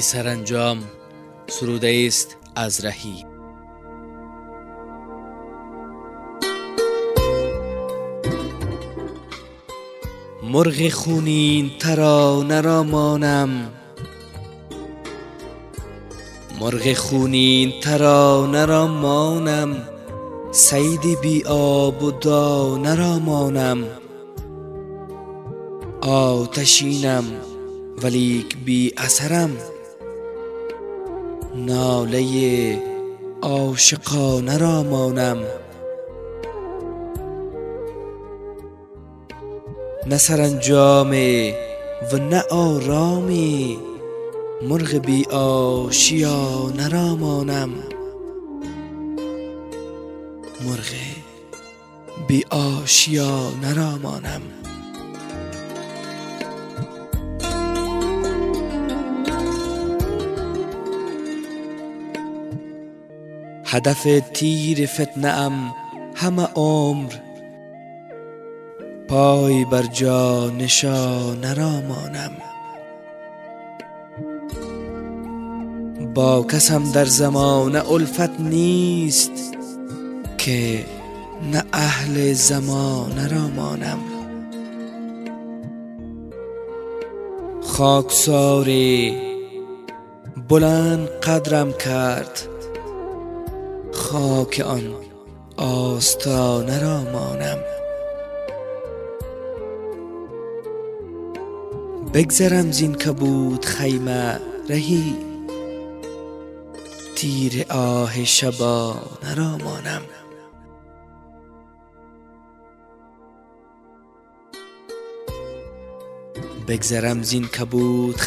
سرانجام سروده است از رهی. مرغ خونین ترانه را مانم مرغ خونین ترانه را مانم صید بی آب و دانه را مانم آتشینم ولیک بی اثرم. ناله عاشقانه را مانم. نه سرانجامی و نه آرامی مرغ بی آشیانه را مانم. مرغ بی آشیانه را مانم. هدف تیر فتنه ام همه عمر. پای بر جا نشانه را مانم با کسم در زمانه الفت نیست که نه اهل زمانه را مانم خاکساری بلند قدرم کرد خاک آن آستانه را مانم. بگذرم زین کبود خیمه رهی. تیر آه شبانه را مانم. بگذرم زین کبود